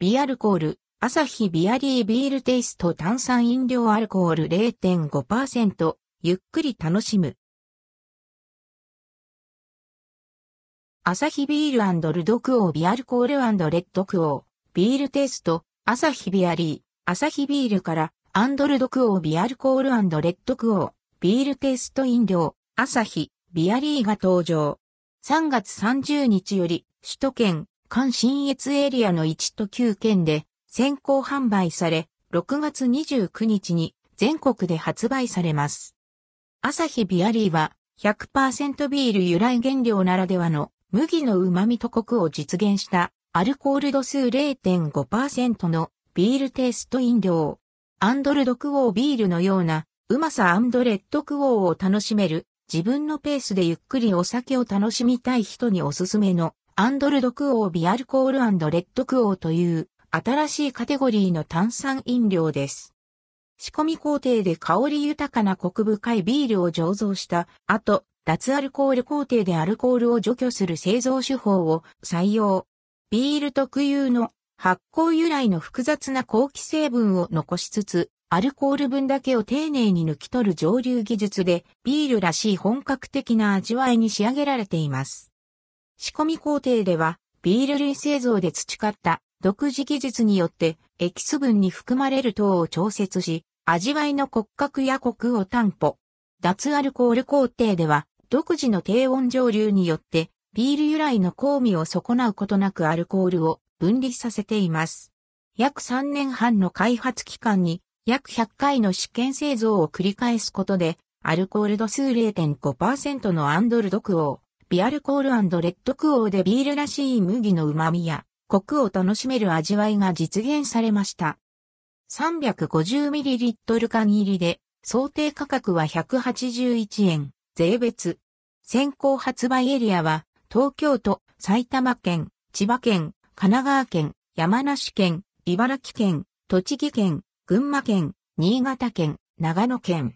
ビアルコール、アサヒビアリービールテイスト炭酸飲料アルコール。0.5%、ゆっくり楽しむ。アサヒビールルドクオービアルコールレッドクオー、ビールテイスト、アサヒビアリー、アサヒビールから、アンドルドクオービアルコールレッドクオー、ビールテイスト飲料、アサヒ、ビアリーが登場。3月30日より、首都圏、関信越エリアの1都9県で、先行販売され、6月29日に全国で発売されます。アサヒビアリーは100%ビール由来原料ならではの麦の旨味とコクを実現したアルコール度数0.5%のビールテイスト飲料。アンドルドクオービールのようなうまさアンドレッドクオーを楽しめる自分のペースでゆっくりお酒を楽しみたい人におすすめのアンドルドクオービアルコールレッドクオーという新しいカテゴリーの炭酸飲料です。仕込み工程で香り豊かなコク深いビールを醸造した後、脱アルコール工程でアルコールを除去する製造手法を採用。ビール特有の発酵由来の複雑な後期成分を残しつつ、アルコール分だけを丁寧に抜き取る蒸留技術で、ビールらしい本格的な味わいに仕上げられています。仕込み工程では、ビール類製造で培った独自技術によってエキス分に含まれる糖を調節し、味わいの骨格やコクを担保。脱アルコール工程では独自の低温蒸留によって、ビール由来の香味を損なうことなくアルコールを分離させています。約3年半の開発期間に約100回の試験製造を繰り返すことで、アルコール度数0.5%のアンドルドクオー、微アルコールレッドクオーでビールらしい麦の旨味や、コクを楽しめる味わいが実現されました。350ml 缶入りで、想定価格は181円。税別。先行発売エリアは、東京都、埼玉県、千葉県、神奈川県、山梨県、茨城県、栃木県、群馬県、新潟県、長野県。